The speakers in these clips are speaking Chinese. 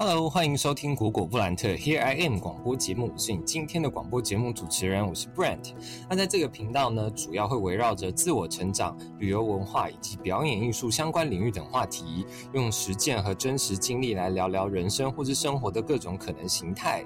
Hello，欢迎收听果果布兰特 Here I Am 广播节目，我是你今天的广播节目主持人，我是 Brent。那在这个频道呢，主要会围绕着自我成长、旅游文化以及表演艺术相关领域等话题，用实践和真实经历来聊聊人生或是生活的各种可能形态。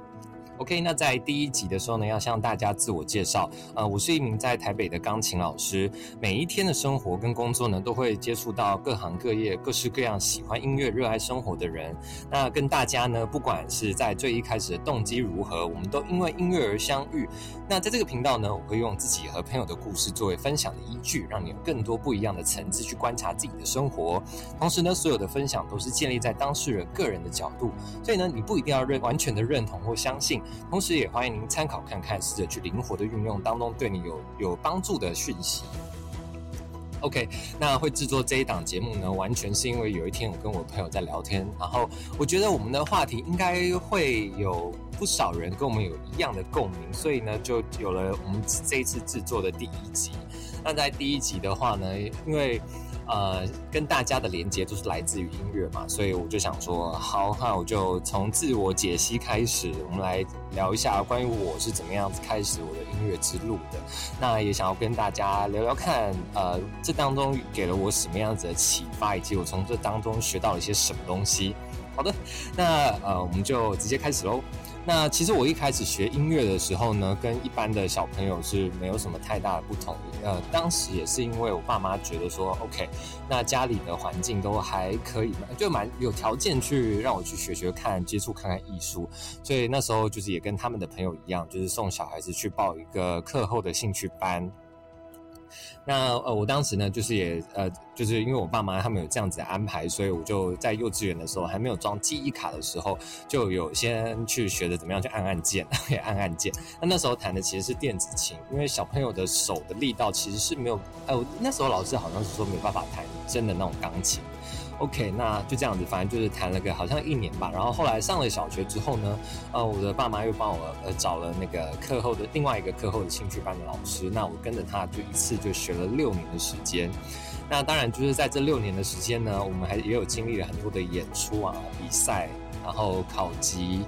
OK，那在第一集的时候呢，要向大家自我介绍。呃，我是一名在台北的钢琴老师，每一天的生活跟工作呢，都会接触到各行各业、各式各样喜欢音乐、热爱生活的人。那跟大家呢，不管是在最一开始的动机如何，我们都因为音乐而相遇。那在这个频道呢，我会用自己和朋友的故事作为分享的依据，让你有更多不一样的层次去观察自己的生活。同时呢，所有的分享都是建立在当事人个人的角度，所以呢，你不一定要认完全的认同或相信。同时，也欢迎您参考看看，试着去灵活的运用当中对你有有帮助的讯息。OK，那会制作这一档节目呢，完全是因为有一天我跟我朋友在聊天，然后我觉得我们的话题应该会有不少人跟我们有一样的共鸣，所以呢，就有了我们这一次制作的第一集。那在第一集的话呢，因为呃，跟大家的连接都是来自于音乐嘛，所以我就想说，好，那我就从自我解析开始，我们来聊一下关于我是怎么样子开始我的音乐之路的。那也想要跟大家聊聊看，呃，这当中给了我什么样子的启发，以及我从这当中学到了一些什么东西。好的，那呃，我们就直接开始喽。那其实我一开始学音乐的时候呢，跟一般的小朋友是没有什么太大的不同。呃，当时也是因为我爸妈觉得说，OK，那家里的环境都还可以嘛，就蛮有条件去让我去学学看、接触看看艺术。所以那时候就是也跟他们的朋友一样，就是送小孩子去报一个课后的兴趣班。那呃，我当时呢，就是也呃，就是因为我爸妈他们有这样子的安排，所以我就在幼稚园的时候还没有装记忆卡的时候，就有先去学着怎么样去按按键，也按按键。那那时候弹的其实是电子琴，因为小朋友的手的力道其实是没有，呃，那时候老师好像是说没有办法弹真的那种钢琴。OK，那就这样子，反正就是谈了个好像一年吧。然后后来上了小学之后呢，呃，我的爸妈又帮我呃找了那个课后的另外一个课后的兴趣班的老师。那我跟着他就一次就学了六年的时间。那当然就是在这六年的时间呢，我们还也有经历了很多的演出啊、比赛，然后考级。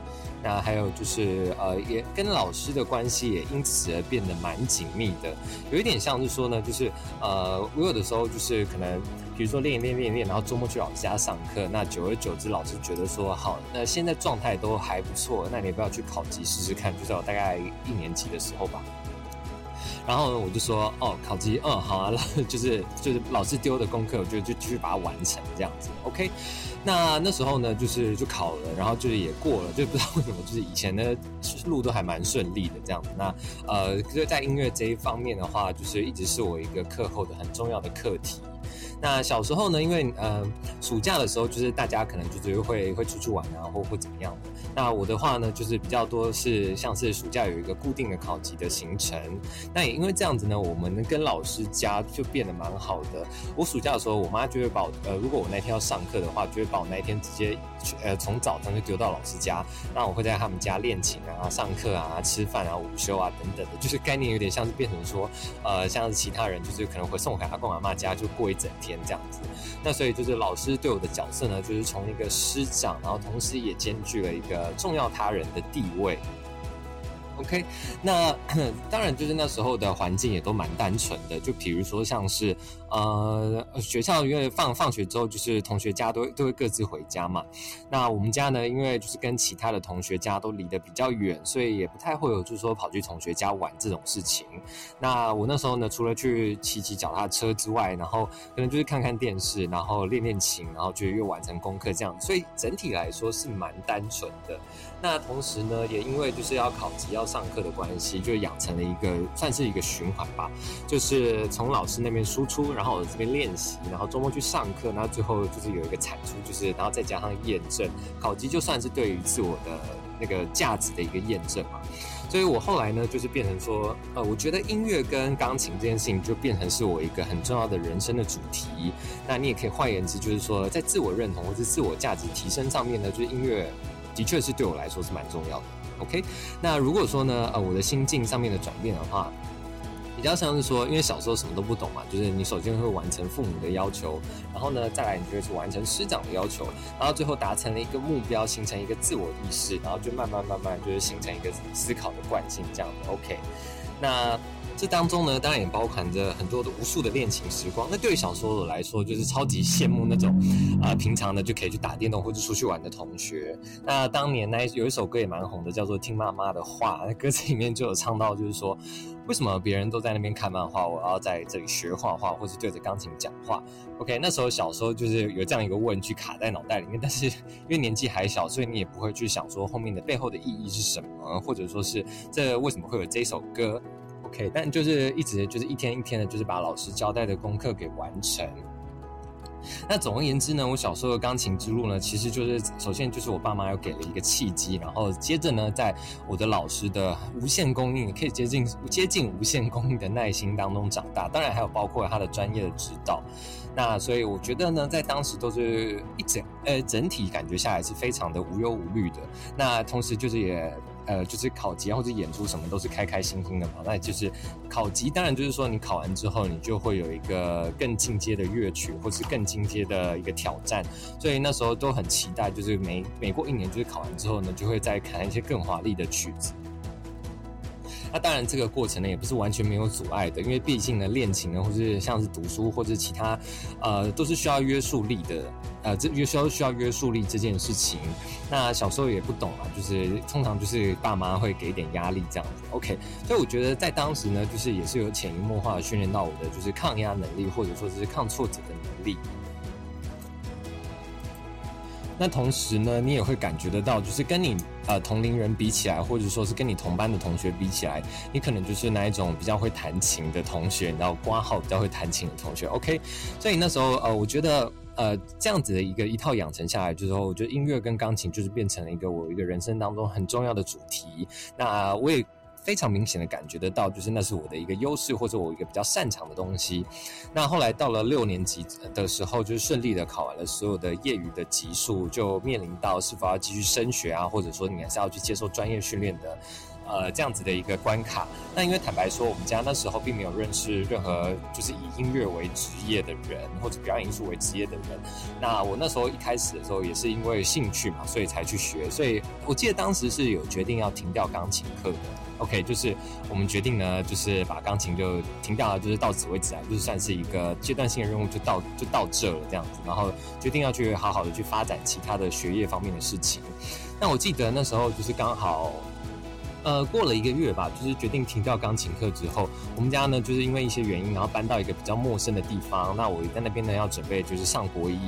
那还有就是，呃，也跟老师的关系也因此而变得蛮紧密的，有一点像是说呢，就是呃，我有的时候就是可能，比如说练一练练一练，然后周末去老师家上课，那久而久之，老师觉得说，好，那现在状态都还不错，那你不要去考级试试看，就在我大概一年级的时候吧。然后我就说，哦，考级，嗯，好啊，就是就是老师丢的功课，我就就继续把它完成这样子，OK。那那时候呢，就是就考了，然后就是也过了，就不知道为什么，就是以前的路都还蛮顺利的这样子。那呃，就在音乐这一方面的话，就是一直是我一个课后的很重要的课题。那小时候呢，因为呃暑假的时候，就是大家可能就是会会出去玩啊，或或怎么样。那我的话呢，就是比较多是像是暑假有一个固定的考级的行程。那也因为这样子呢，我们跟老师家就变得蛮好的。我暑假的时候，我妈就会把呃，如果我那天要上课的话，就会把我那天直接呃从早上就丢到老师家，那我会在他们家练琴啊、上课啊、吃饭啊、午休啊等等的，就是概念有点像是变成说呃，像是其他人就是可能会送回阿公阿妈家就过一整天。这样子，那所以就是老师对我的角色呢，就是从一个师长，然后同时也兼具了一个重要他人的地位。OK，那 当然就是那时候的环境也都蛮单纯的，就比如说像是。呃，学校因为放放学之后，就是同学家都都会各自回家嘛。那我们家呢，因为就是跟其他的同学家都离得比较远，所以也不太会有就是说跑去同学家玩这种事情。那我那时候呢，除了去骑骑脚踏车之外，然后可能就是看看电视，然后练练琴，然后就又完成功课这样。所以整体来说是蛮单纯的。那同时呢，也因为就是要考级要上课的关系，就养成了一个算是一个循环吧，就是从老师那边输出，然后。我这边练习，然后周末去上课，然后最后就是有一个产出，就是然后再加上验证考级，就算是对于自我的那个价值的一个验证嘛。所以我后来呢，就是变成说，呃，我觉得音乐跟钢琴这件事情就变成是我一个很重要的人生的主题。那你也可以换言之，就是说在自我认同或者自我价值提升上面呢，就是音乐的确是对我来说是蛮重要的。OK，那如果说呢，呃，我的心境上面的转变的话。比较像是说，因为小时候什么都不懂嘛，就是你首先会完成父母的要求，然后呢，再来你就会去完成师长的要求，然后最后达成了一个目标，形成一个自我意识，然后就慢慢慢慢就是形成一个思考的惯性这样的。OK，那。这当中呢，当然也包含着很多的无数的恋情时光。那对于小时候的来说，就是超级羡慕那种，啊，平常呢就可以去打电动或者出去玩的同学。那当年呢，有一首歌也蛮红的，叫做《听妈妈的话》。那歌词里面就有唱到，就是说，为什么别人都在那边看漫画，我要在这里学画画，或是对着钢琴讲话？OK，那时候小时候就是有这样一个问句卡在脑袋里面，但是因为年纪还小，所以你也不会去想说后面的背后的意义是什么，或者说是这为什么会有这首歌。OK，但就是一直就是一天一天的，就是把老师交代的功课给完成。那总而言之呢，我小时候的钢琴之路呢，其实就是首先就是我爸妈又给了一个契机，然后接着呢，在我的老师的无限供应，可以接近接近无限供应的耐心当中长大。当然还有包括他的专业的指导。那所以我觉得呢，在当时都是一整呃整体感觉下来是非常的无忧无虑的。那同时就是也呃就是考级或者演出什么都是开开心心的嘛。那就是考级当然就是说你考完之后你就会有一个更进阶的乐曲或是更进阶的一个挑战。所以那时候都很期待，就是每每过一年就是考完之后呢，就会再弹一些更华丽的曲子。那当然，这个过程呢也不是完全没有阻碍的，因为毕竟呢，练琴呢，或是像是读书或者其他，呃，都是需要约束力的，呃，这约需要需要约束力这件事情。那小时候也不懂啊，就是通常就是爸妈会给点压力这样子。OK，所以我觉得在当时呢，就是也是有潜移默化的训练到我的就是抗压能力，或者说是抗挫折的能力。那同时呢，你也会感觉得到，就是跟你呃同龄人比起来，或者说是跟你同班的同学比起来，你可能就是那一种比较会弹琴的同学，然后挂号比较会弹琴的同学。OK，所以那时候呃，我觉得呃这样子的一个一套养成下来之后，我觉得音乐跟钢琴就是变成了一个我一个人生当中很重要的主题。那我也。非常明显的感觉得到，就是那是我的一个优势，或者我一个比较擅长的东西。那后来到了六年级的时候，就是顺利的考完了所有的业余的级数，就面临到是否要继续升学啊，或者说你还是要去接受专业训练的。呃，这样子的一个关卡。那因为坦白说，我们家那时候并没有认识任何就是以音乐为职业的人，或者表演艺术为职业的人。那我那时候一开始的时候，也是因为兴趣嘛，所以才去学。所以我记得当时是有决定要停掉钢琴课的。OK，就是我们决定呢，就是把钢琴就停掉了，就是到此为止啊，就是算是一个阶段性的任务，就到就到这了这样子。然后决定要去好好的去发展其他的学业方面的事情。那我记得那时候就是刚好。呃，过了一个月吧，就是决定停掉钢琴课之后，我们家呢，就是因为一些原因，然后搬到一个比较陌生的地方。那我在那边呢，要准备就是上国一。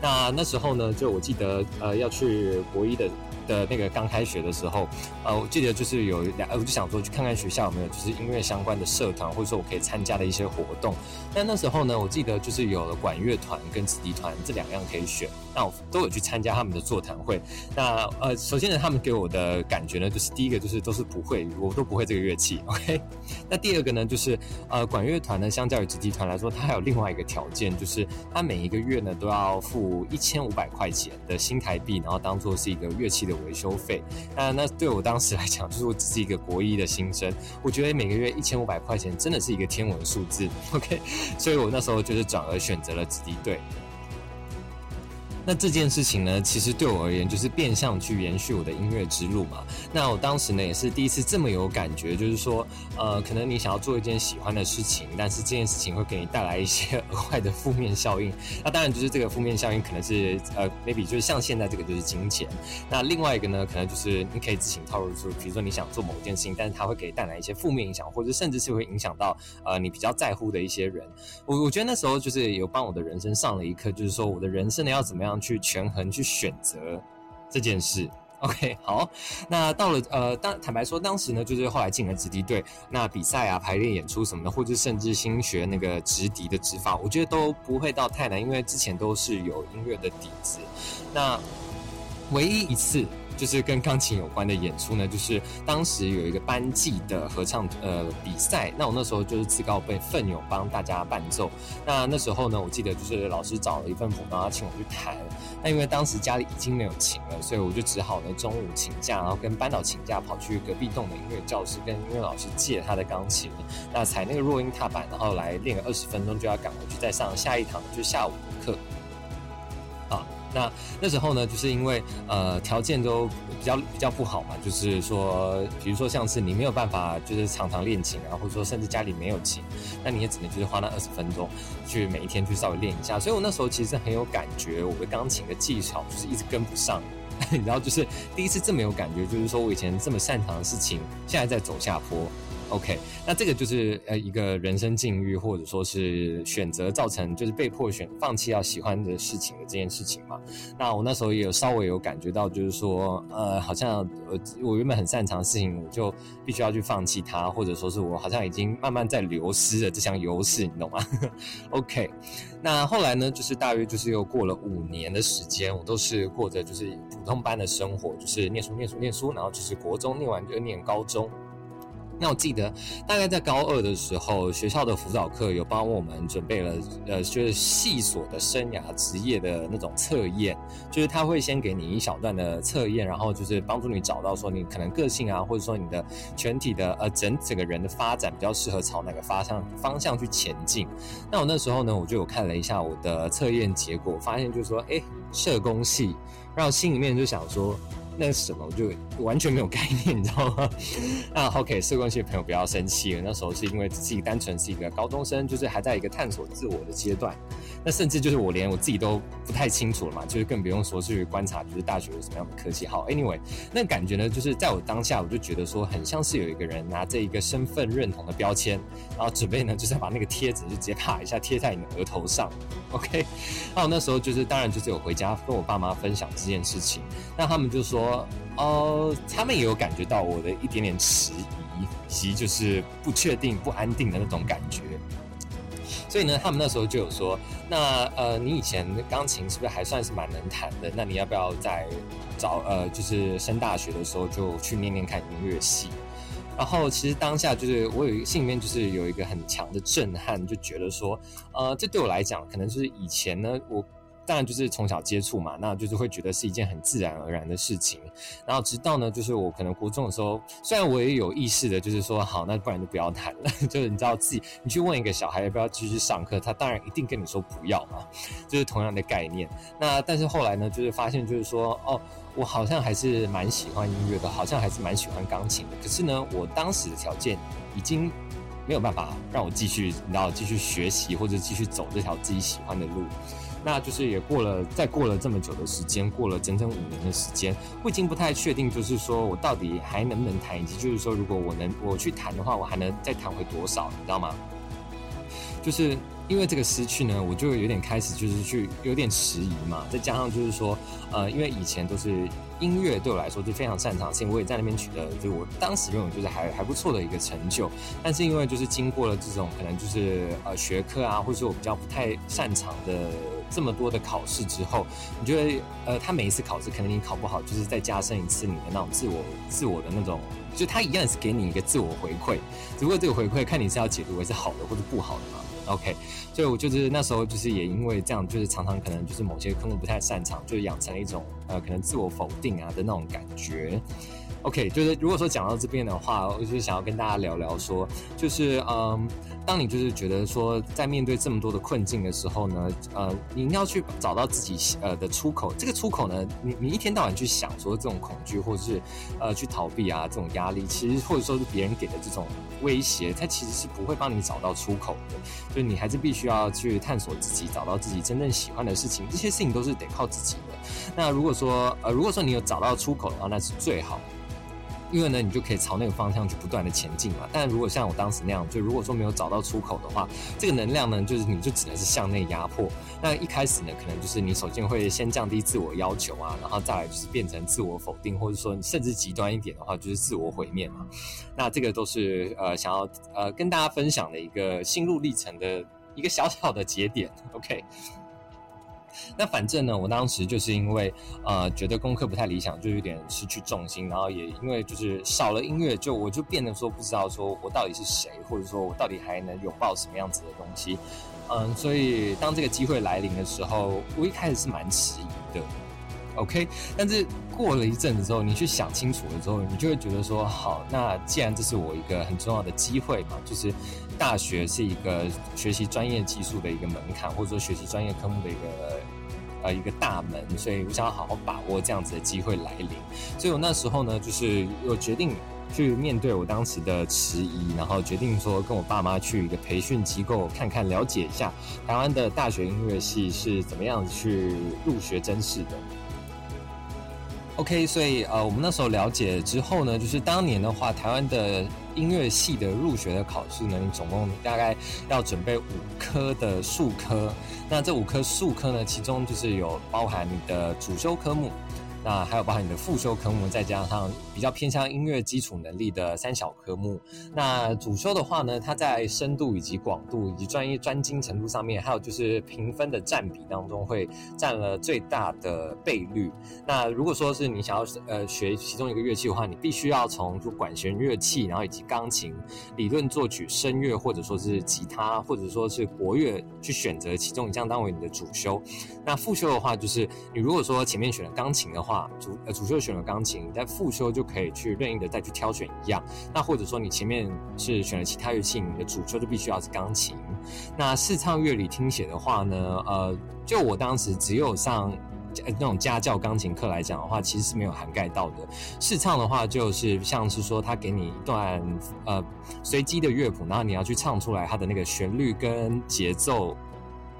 那那时候呢，就我记得，呃，要去国一的。的那个刚开学的时候，呃，我记得就是有两，我就想说去看看学校有没有就是音乐相关的社团，或者说我可以参加的一些活动。但那时候呢，我记得就是有了管乐团跟子弟团这两样可以选，那我都有去参加他们的座谈会。那呃，首先呢，他们给我的感觉呢，就是第一个就是都是不会，我都不会这个乐器。OK，那第二个呢，就是呃，管乐团呢，相较于子弟团来说，它还有另外一个条件，就是它每一个月呢都要付一千五百块钱的新台币，然后当做是一个乐器的。维修费，那那对我当时来讲，就是我只是一个国一的新生，我觉得每个月一千五百块钱真的是一个天文数字。OK，所以我那时候就是转而选择了子弟队。那这件事情呢，其实对我而言就是变相去延续我的音乐之路嘛。那我当时呢也是第一次这么有感觉，就是说，呃，可能你想要做一件喜欢的事情，但是这件事情会给你带来一些额外的负面效应。那当然就是这个负面效应可能是呃，maybe 就是像现在这个就是金钱。那另外一个呢，可能就是你可以自行套入出，比如说你想做某件事情，但是它会给带来一些负面影响，或者甚至是会影响到呃你比较在乎的一些人。我我觉得那时候就是有帮我的人生上了一课，就是说我的人生呢要怎么样。去权衡去选择这件事，OK，好，那到了呃，当坦白说，当时呢，就是后来进了直笛队，那比赛啊、排练、演出什么的，或者甚至新学那个直笛的指法，我觉得都不会到太难，因为之前都是有音乐的底子。那唯一一次。就是跟钢琴有关的演出呢，就是当时有一个班级的合唱呃比赛，那我那时候就是自告被奋勇帮大家伴奏。那那时候呢，我记得就是老师找了一份谱，然后请我去弹。那因为当时家里已经没有琴了，所以我就只好呢中午请假，然后跟班导请假，跑去隔壁栋的音乐教室跟音乐老师借他的钢琴，那踩那个弱音踏板，然后来练个二十分钟，就要赶回去再上下一堂就下午的课。那那时候呢，就是因为呃条件都比较比较不好嘛，就是说，比如说像是你没有办法就是常常练琴啊，或者说甚至家里没有琴，那你也只能就是花那二十分钟去每一天去稍微练一下。所以我那时候其实很有感觉，我的钢琴的技巧就是一直跟不上，然后就是第一次这么有感觉，就是说我以前这么擅长的事情，现在在走下坡。OK，那这个就是呃一个人生境遇，或者说是选择造成就是被迫选放弃要喜欢的事情的这件事情嘛。那我那时候也有稍微有感觉到，就是说呃好像我我原本很擅长的事情，我就必须要去放弃它，或者说是我好像已经慢慢在流失了这项优势，你懂吗？OK，那后来呢，就是大约就是又过了五年的时间，我都是过着就是普通班的生活，就是念书念书念书，然后就是国中念完就念高中。那我记得，大概在高二的时候，学校的辅导课有帮我们准备了，呃，就是系所的生涯职业的那种测验，就是他会先给你一小段的测验，然后就是帮助你找到说你可能个性啊，或者说你的全体的呃整整个人的发展比较适合朝哪个方向方向去前进。那我那时候呢，我就有看了一下我的测验结果，发现就是说，哎，社工系，然后心里面就想说。那是什么？我就完全没有概念，你知道吗？那 OK，社工系的朋友不要生气了。那时候是因为自己单纯是一个高中生，就是还在一个探索自我的阶段。那甚至就是我连我自己都不太清楚了嘛，就是更不用说去观察，就是大学有什么样的科技。好，Anyway，那感觉呢，就是在我当下，我就觉得说，很像是有一个人拿着一个身份认同的标签，然后准备呢，就是要把那个贴纸就直接啪一下贴在你的额头上。OK，那我那时候就是当然就是有回家跟我爸妈分享这件事情，那他们就说，哦，他们也有感觉到我的一点点迟疑，以及就是不确定、不安定的那种感觉。所以呢，他们那时候就有说，那呃，你以前钢琴是不是还算是蛮能弹的？那你要不要在找呃，就是升大学的时候就去念念看音乐系？然后其实当下就是我有一个心里面就是有一个很强的震撼，就觉得说，呃，这对我来讲，可能就是以前呢我。当然就是从小接触嘛，那就是会觉得是一件很自然而然的事情。然后直到呢，就是我可能国中的时候，虽然我也有意识的，就是说好，那不然就不要谈了。就是你知道自己，你去问一个小孩要不要继续上课，他当然一定跟你说不要嘛，就是同样的概念。那但是后来呢，就是发现就是说，哦，我好像还是蛮喜欢音乐的，好像还是蛮喜欢钢琴的。可是呢，我当时的条件已经没有办法让我继续，你知道，继续学习或者继续走这条自己喜欢的路。那就是也过了，再过了这么久的时间，过了整整五年的时间，我已经不太确定，就是说我到底还能不能弹，以及就是说，如果我能我去弹的话，我还能再弹回多少，你知道吗？就是因为这个失去呢，我就有点开始就是去有点迟疑嘛，再加上就是说，呃，因为以前都是。音乐对我来说就非常擅长性，我也在那边取得，就我当时认为就是还还不错的一个成就。但是因为就是经过了这种可能就是呃学科啊，或者说我比较不太擅长的这么多的考试之后，你觉得呃他每一次考试可能你考不好，就是再加深一次你的那种自我自我的那种，就他一样是给你一个自我回馈，只不过这个回馈看你是要解读为是好的或者不好的嘛。OK，所以我就是那时候就是也因为这样，就是常常可能就是某些科目不太擅长，就养成了一种呃可能自我否定啊的那种感觉。OK，就是如果说讲到这边的话，我就是想要跟大家聊聊说，就是嗯。当你就是觉得说，在面对这么多的困境的时候呢，呃，你要去找到自己呃的出口。这个出口呢，你你一天到晚去想说这种恐惧，或者是呃去逃避啊这种压力，其实或者说是别人给的这种威胁，它其实是不会帮你找到出口的。就你还是必须要去探索自己，找到自己真正喜欢的事情。这些事情都是得靠自己的。那如果说呃，如果说你有找到出口的话，那是最好。因为呢，你就可以朝那个方向去不断的前进嘛。但如果像我当时那样，就如果说没有找到出口的话，这个能量呢，就是你就只能是向内压迫。那一开始呢，可能就是你首先会先降低自我要求啊，然后再来就是变成自我否定，或者说甚至极端一点的话，就是自我毁灭嘛。那这个都是呃想要呃跟大家分享的一个心路历程的一个小小的节点。OK。那反正呢，我当时就是因为呃觉得功课不太理想，就有点失去重心，然后也因为就是少了音乐，就我就变得说不知道说我到底是谁，或者说我到底还能拥抱什么样子的东西。嗯，所以当这个机会来临的时候，我一开始是蛮迟疑的。OK，但是过了一阵子之后，你去想清楚了之后，你就会觉得说，好，那既然这是我一个很重要的机会嘛，就是大学是一个学习专业技术的一个门槛，或者说学习专业科目的一个呃一个大门，所以我想要好好把握这样子的机会来临。所以我那时候呢，就是我决定去面对我当时的迟疑，然后决定说跟我爸妈去一个培训机构看看，了解一下台湾的大学音乐系是怎么样去入学甄试的。OK，所以呃，我们那时候了解之后呢，就是当年的话，台湾的音乐系的入学的考试呢，你总共大概要准备五科的数科。那这五科数科呢，其中就是有包含你的主修科目。那还有包含你的副修科目，再加上比较偏向音乐基础能力的三小科目。那主修的话呢，它在深度以及广度以及专业专精程度上面，还有就是评分的占比当中，会占了最大的倍率。那如果说是你想要呃学其中一个乐器的话，你必须要从就管弦乐器，然后以及钢琴、理论作曲、声乐，或者说是吉他，或者说是国乐，去选择其中一项当为你的主修。那副修的话，就是你如果说前面选了钢琴的话，话主呃主修选了钢琴，在副修就可以去任意的再去挑选一样。那或者说你前面是选了其他乐器，你的主修就必须要是钢琴。那视唱乐理听写的话呢，呃，就我当时只有上那种家教钢琴课来讲的话，其实是没有涵盖到的。试唱的话，就是像是说他给你一段呃随机的乐谱，然后你要去唱出来它的那个旋律跟节奏。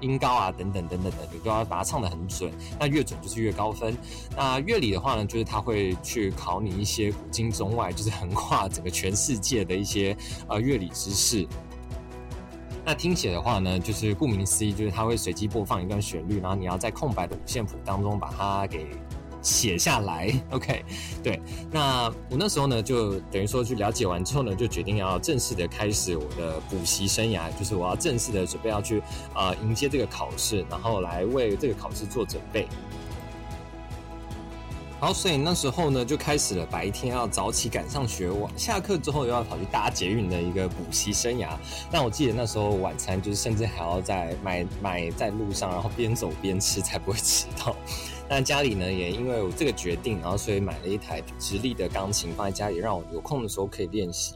音高啊，等等等等的，你都要把它唱得很准。那越准就是越高分。那乐理的话呢，就是它会去考你一些古今中外，就是横跨整个全世界的一些呃乐理知识。那听写的话呢，就是顾名思义，就是它会随机播放一段旋律，然后你要在空白的五线谱当中把它给。写下来，OK，对，那我那时候呢，就等于说去了解完之后呢，就决定要正式的开始我的补习生涯，就是我要正式的准备要去啊迎接这个考试，然后来为这个考试做准备。好，所以那时候呢，就开始了白天要早起赶上学，晚下课之后又要跑去搭捷运的一个补习生涯。但我记得那时候晚餐就是甚至还要在买买在路上，然后边走边吃，才不会迟到。那家里呢，也因为我这个决定，然后所以买了一台直立的钢琴放在家里，让我有空的时候可以练习。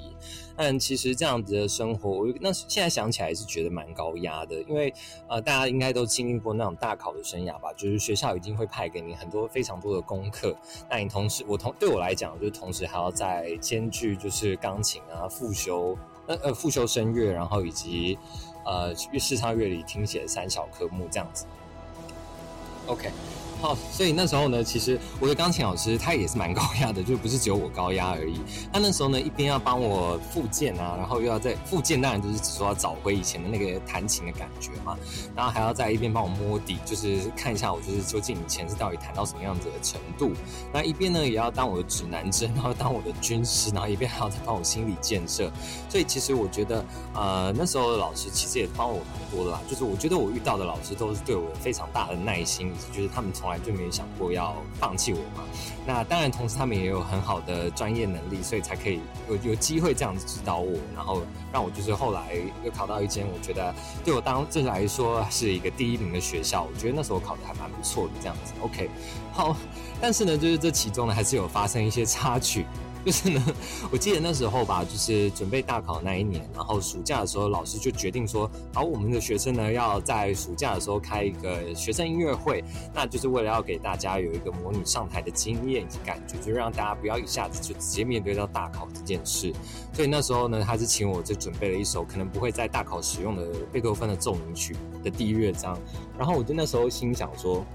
但其实这样子的生活，我那现在想起来是觉得蛮高压的，因为呃，大家应该都经历过那种大考的生涯吧，就是学校已经会派给你很多非常多的功课，那你同时我同对我来讲，就是同时还要在兼具就是钢琴啊复修，呃呃复修声乐，然后以及呃视唱乐理听写三小科目这样子。OK。好，所以那时候呢，其实我的钢琴老师他也是蛮高压的，就不是只有我高压而已。他那时候呢，一边要帮我复健啊，然后又要在复健，当然就是说要找回以前的那个弹琴的感觉嘛。然后还要在一边帮我摸底，就是看一下我就是究竟以前是到底弹到什么样子的程度。那一边呢，也要当我的指南针，然后当我的军师，然后一边还要再帮我心理建设。所以其实我觉得，呃，那时候的老师其实也帮我蛮多的啦。就是我觉得我遇到的老师都是对我非常大的耐心，就是他们从从来就没有想过要放弃我嘛？那当然，同时他们也有很好的专业能力，所以才可以有有机会这样子指导我，然后让我就是后来又考到一间我觉得对我当这来说是一个第一名的学校。我觉得那时候考的还蛮不错的，这样子。OK，好，但是呢，就是这其中呢还是有发生一些插曲。就是呢，我记得那时候吧，就是准备大考那一年，然后暑假的时候，老师就决定说，好，我们的学生呢要在暑假的时候开一个学生音乐会，那就是为了要给大家有一个模拟上台的经验以及感觉，就让大家不要一下子就直接面对到大考这件事。所以那时候呢，他是请我就准备了一首可能不会在大考使用的贝多芬的奏鸣曲的第一乐章，然后我就那时候心想说。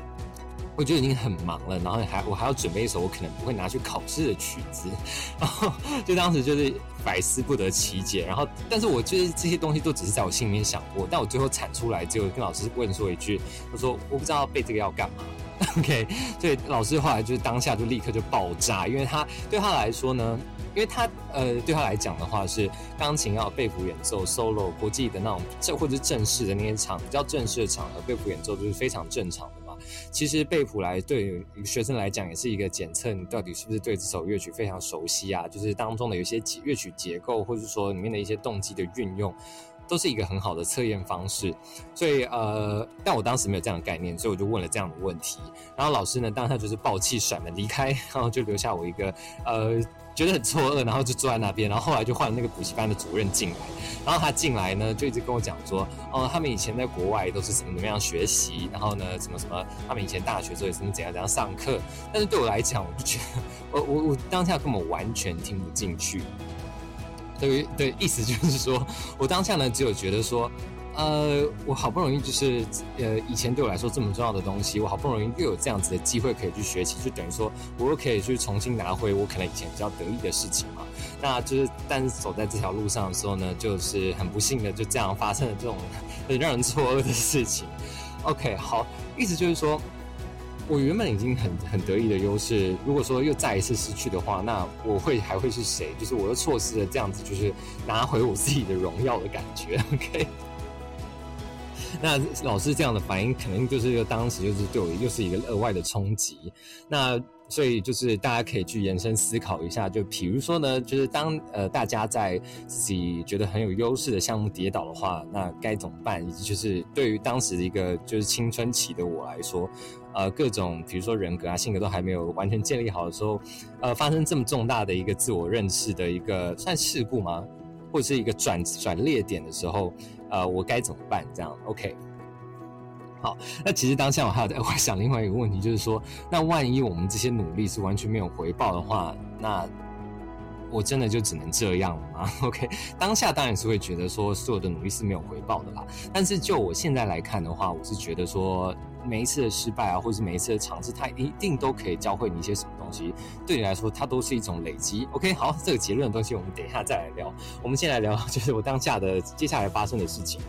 我就已经很忙了，然后还我还要准备一首我可能不会拿去考试的曲子，然后就当时就是百思不得其解。然后，但是我就是这些东西都只是在我心里面想过，但我最后产出来，就跟老师问说一句，他说我不知道背这个要干嘛。OK，所以老师后来就是当下就立刻就爆炸，因为他对他来说呢，因为他呃对他来讲的话是钢琴要背谱演奏 solo 国际的那种这或者是正式的那些场比较正式的场合背谱演奏就是非常正常的。其实贝谱来对学生来讲也是一个检测你到底是不是对这首乐曲非常熟悉啊，就是当中的有些乐曲结构，或者说里面的一些动机的运用。都是一个很好的测验方式，所以呃，但我当时没有这样的概念，所以我就问了这样的问题。然后老师呢，当下就是暴气甩门离开，然后就留下我一个呃觉得很错愕，然后就坐在那边。然后后来就换了那个补习班的主任进来，然后他进来呢，就一直跟我讲说，哦，他们以前在国外都是怎么怎么样学习，然后呢，什么什么，他们以前大学时候也是怎样怎样上课。但是对我来讲，我就觉得，我我我当下根本完全听不进去。对对，意思就是说，我当下呢，只有觉得说，呃，我好不容易就是，呃，以前对我来说这么重要的东西，我好不容易又有这样子的机会可以去学习，就等于说，我又可以去重新拿回我可能以前比较得意的事情嘛。那就是，但是走在这条路上的时候呢，就是很不幸的就这样发生了这种 很让人错愕的事情。OK，好，意思就是说。我原本已经很很得意的优势，如果说又再一次失去的话，那我会还会是谁？就是我又错失了这样子，就是拿回我自己的荣耀的感觉。OK，那老师这样的反应，肯定就是当时就是对我又是一个额外的冲击。那所以就是大家可以去延伸思考一下，就比如说呢，就是当呃大家在自己觉得很有优势的项目跌倒的话，那该怎么办？以及就是对于当时的一个就是青春期的我来说。呃，各种比如说人格啊、性格都还没有完全建立好的时候，呃，发生这么重大的一个自我认识的一个算事故吗？或者是一个转转裂点的时候，呃，我该怎么办？这样，OK。好，那其实当下我还有在 想另外一个问题，就是说，那万一我们这些努力是完全没有回报的话，那我真的就只能这样了吗？OK，当下当然是会觉得说，所有的努力是没有回报的啦。但是就我现在来看的话，我是觉得说。每一次的失败啊，或者是每一次的尝试，它一定都可以教会你一些什么东西。对你来说，它都是一种累积。OK，好，这个结论的东西，我们等一下再来聊。我们先来聊，就是我当下的接下来发生的事情。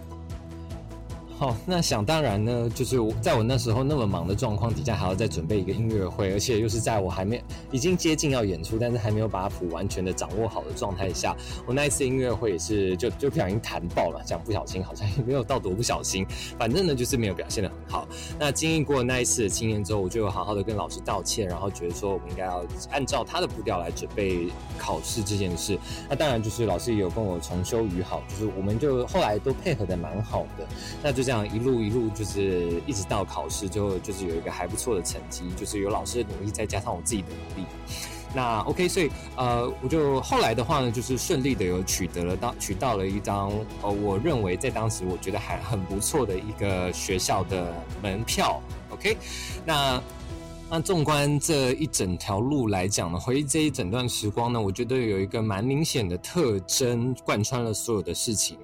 好，那想当然呢，就是在我那时候那么忙的状况底下，还要再准备一个音乐会，而且又是在我还没已经接近要演出，但是还没有把谱完全的掌握好的状态下，我那一次音乐会也是就就不小心弹爆了，这样不小心好像也没有到多不小心，反正呢就是没有表现的很好。那经历过那一次的经验之后，我就好好的跟老师道歉，然后觉得说我们应该要按照他的步调来准备考试这件事。那当然就是老师也有跟我重修于好，就是我们就后来都配合的蛮好的，那就这样。一路一路就是一直到考试，就就是有一个还不错的成绩，就是有老师的努力，再加上我自己的努力。那 OK，所以呃，我就后来的话呢，就是顺利的有取得了到取到了一张呃，我认为在当时我觉得还很不错的一个学校的门票。OK，那。那纵观这一整条路来讲呢，回忆这一整段时光呢，我觉得有一个蛮明显的特征贯穿了所有的事情。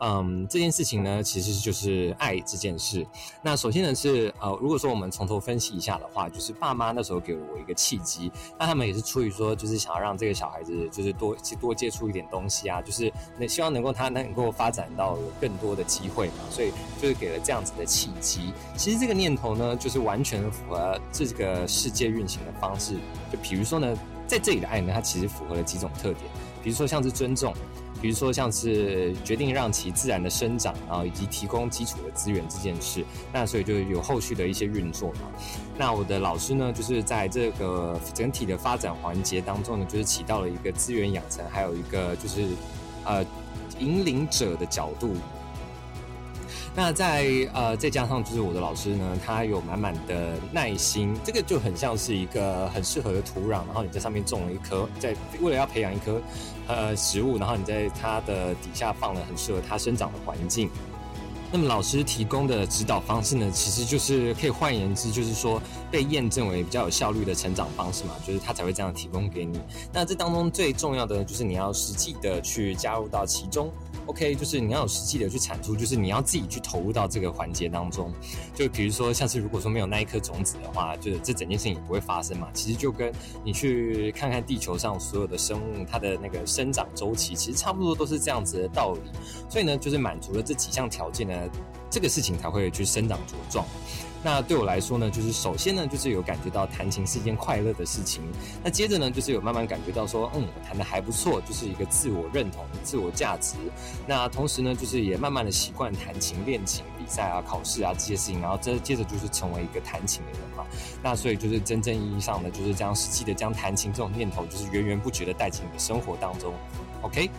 嗯，这件事情呢，其实就是爱这件事。那首先呢是呃，如果说我们从头分析一下的话，就是爸妈那时候给了我一个契机，那他们也是出于说，就是想要让这个小孩子就是多去多接触一点东西啊，就是那希望能够他能够发展到有更多的机会嘛，所以就是给了这样子的契机。其实这个念头呢，就是完全符合这个。世界运行的方式，就比如说呢，在这里的爱呢，它其实符合了几种特点，比如说像是尊重，比如说像是决定让其自然的生长，然后以及提供基础的资源这件事，那所以就有后续的一些运作嘛。那我的老师呢，就是在这个整体的发展环节当中呢，就是起到了一个资源养成，还有一个就是呃引领者的角度。那在呃，再加上就是我的老师呢，他有满满的耐心，这个就很像是一个很适合的土壤，然后你在上面种了一棵，在为了要培养一棵呃植物，然后你在它的底下放了很适合它生长的环境。那么老师提供的指导方式呢，其实就是可以换言之，就是说被验证为比较有效率的成长方式嘛，就是他才会这样提供给你。那这当中最重要的就是你要实际的去加入到其中。OK，就是你要有实际的去产出，就是你要自己去投入到这个环节当中。就比如说，像是如果说没有那一颗种子的话，就是这整件事情也不会发生嘛。其实就跟你去看看地球上所有的生物，它的那个生长周期，其实差不多都是这样子的道理。所以呢，就是满足了这几项条件呢，这个事情才会去生长茁壮。那对我来说呢，就是首先呢，就是有感觉到弹琴是一件快乐的事情。那接着呢，就是有慢慢感觉到说，嗯，我弹的还不错，就是一个自我认同、自我价值。那同时呢，就是也慢慢的习惯弹琴、练琴、比赛啊、考试啊这些事情，然后这接着就是成为一个弹琴的人嘛。那所以就是真正意义上的，就是将实际的将弹琴这种念头，就是源源不绝的带进你的生活当中。OK。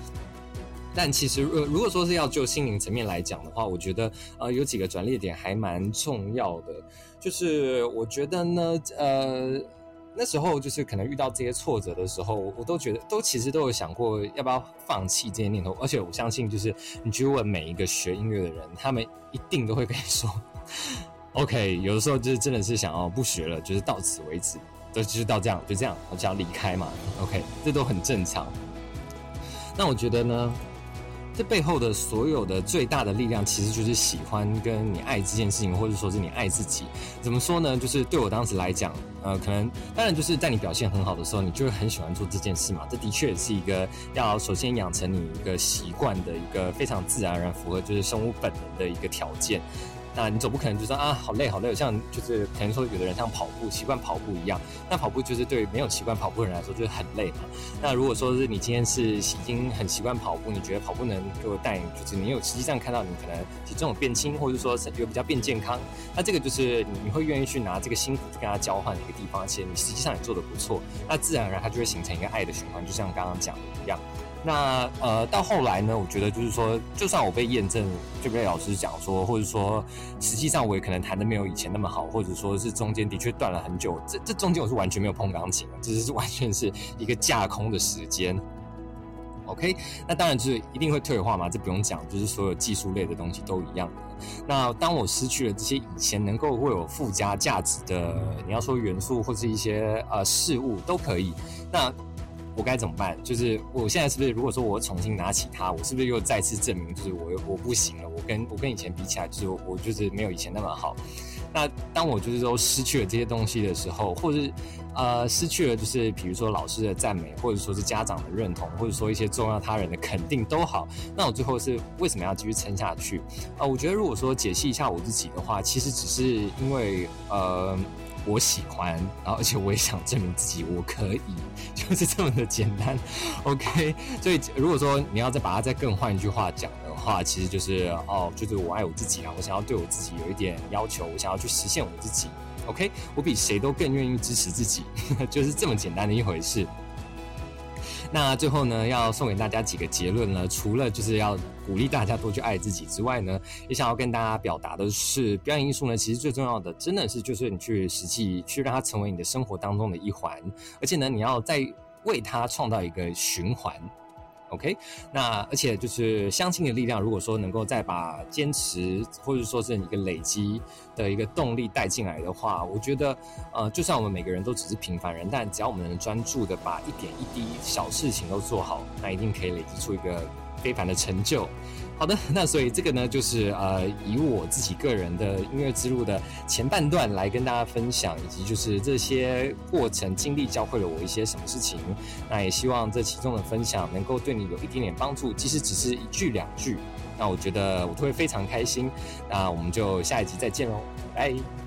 但其实，呃，如果说是要就心灵层面来讲的话，我觉得，呃，有几个转捩点还蛮重要的。就是我觉得呢，呃，那时候就是可能遇到这些挫折的时候，我都觉得都其实都有想过要不要放弃这些念头。而且我相信，就是你去问每一个学音乐的人，他们一定都会跟你说，OK，有的时候就是真的是想要不学了，就是到此为止，就就是到这样，就这样，我就要离开嘛。OK，这都很正常。那我觉得呢？这背后的所有的最大的力量，其实就是喜欢跟你爱这件事情，或者说是你爱自己。怎么说呢？就是对我当时来讲，呃，可能当然就是在你表现很好的时候，你就会很喜欢做这件事嘛。这的确是一个要首先养成你一个习惯的一个非常自然而然符合就是生物本能的一个条件。那你总不可能就说啊，好累好累，像就是可能说有的人像跑步习惯跑步一样，那跑步就是对没有习惯跑步的人来说就是很累嘛。那如果说是你今天是已经很习惯跑步，你觉得跑步能给我带，就是你有实际上看到你可能体重有变轻，或者说是有比较变健康，那这个就是你会愿意去拿这个辛苦跟他交换的一个地方，而且你实际上也做的不错，那自然而然它就会形成一个爱的循环，就像刚刚讲的一样。那呃，到后来呢，我觉得就是说，就算我被验证，就被老师讲说，或者说，实际上我也可能弹的没有以前那么好，或者说是中间的确断了很久。这这中间我是完全没有碰钢琴的，这是完全是一个架空的时间。OK，那当然就是一定会退化嘛，这不用讲，就是所有技术类的东西都一样的。那当我失去了这些以前能够为我附加价值的，你要说元素或是一些呃事物都可以，那。我该怎么办？就是我现在是不是，如果说我重新拿起它，我是不是又再次证明，就是我我不行了？我跟我跟以前比起来，就是我就是没有以前那么好。那当我就是说失去了这些东西的时候，或者是呃失去了，就是比如说老师的赞美，或者说是家长的认同，或者说一些重要他人的肯定都好，那我最后是为什么要继续撑下去？啊，我觉得如果说解析一下我自己的话，其实只是因为呃。我喜欢，然后而且我也想证明自己我可以，就是这么的简单。OK，所以如果说你要再把它再更换一句话讲的话，其实就是哦，就是我爱我自己啊，我想要对我自己有一点要求，我想要去实现我自己。OK，我比谁都更愿意支持自己，就是这么简单的一回事。那最后呢，要送给大家几个结论呢？除了就是要鼓励大家多去爱自己之外呢，也想要跟大家表达的是，表演艺术呢，其实最重要的真的是就是你去实际去让它成为你的生活当中的一环，而且呢，你要在为它创造一个循环。OK，那而且就是相信的力量，如果说能够再把坚持或者说是一个累积的一个动力带进来的话，我觉得，呃，就算我们每个人都只是平凡人，但只要我们能专注的把一点一滴小事情都做好，那一定可以累积出一个非凡的成就。好的，那所以这个呢，就是呃，以我自己个人的音乐之路的前半段来跟大家分享，以及就是这些过程经历教会了我一些什么事情。那也希望这其中的分享能够对你有一点点帮助，即使只是一句两句，那我觉得我都会非常开心。那我们就下一集再见喽，拜。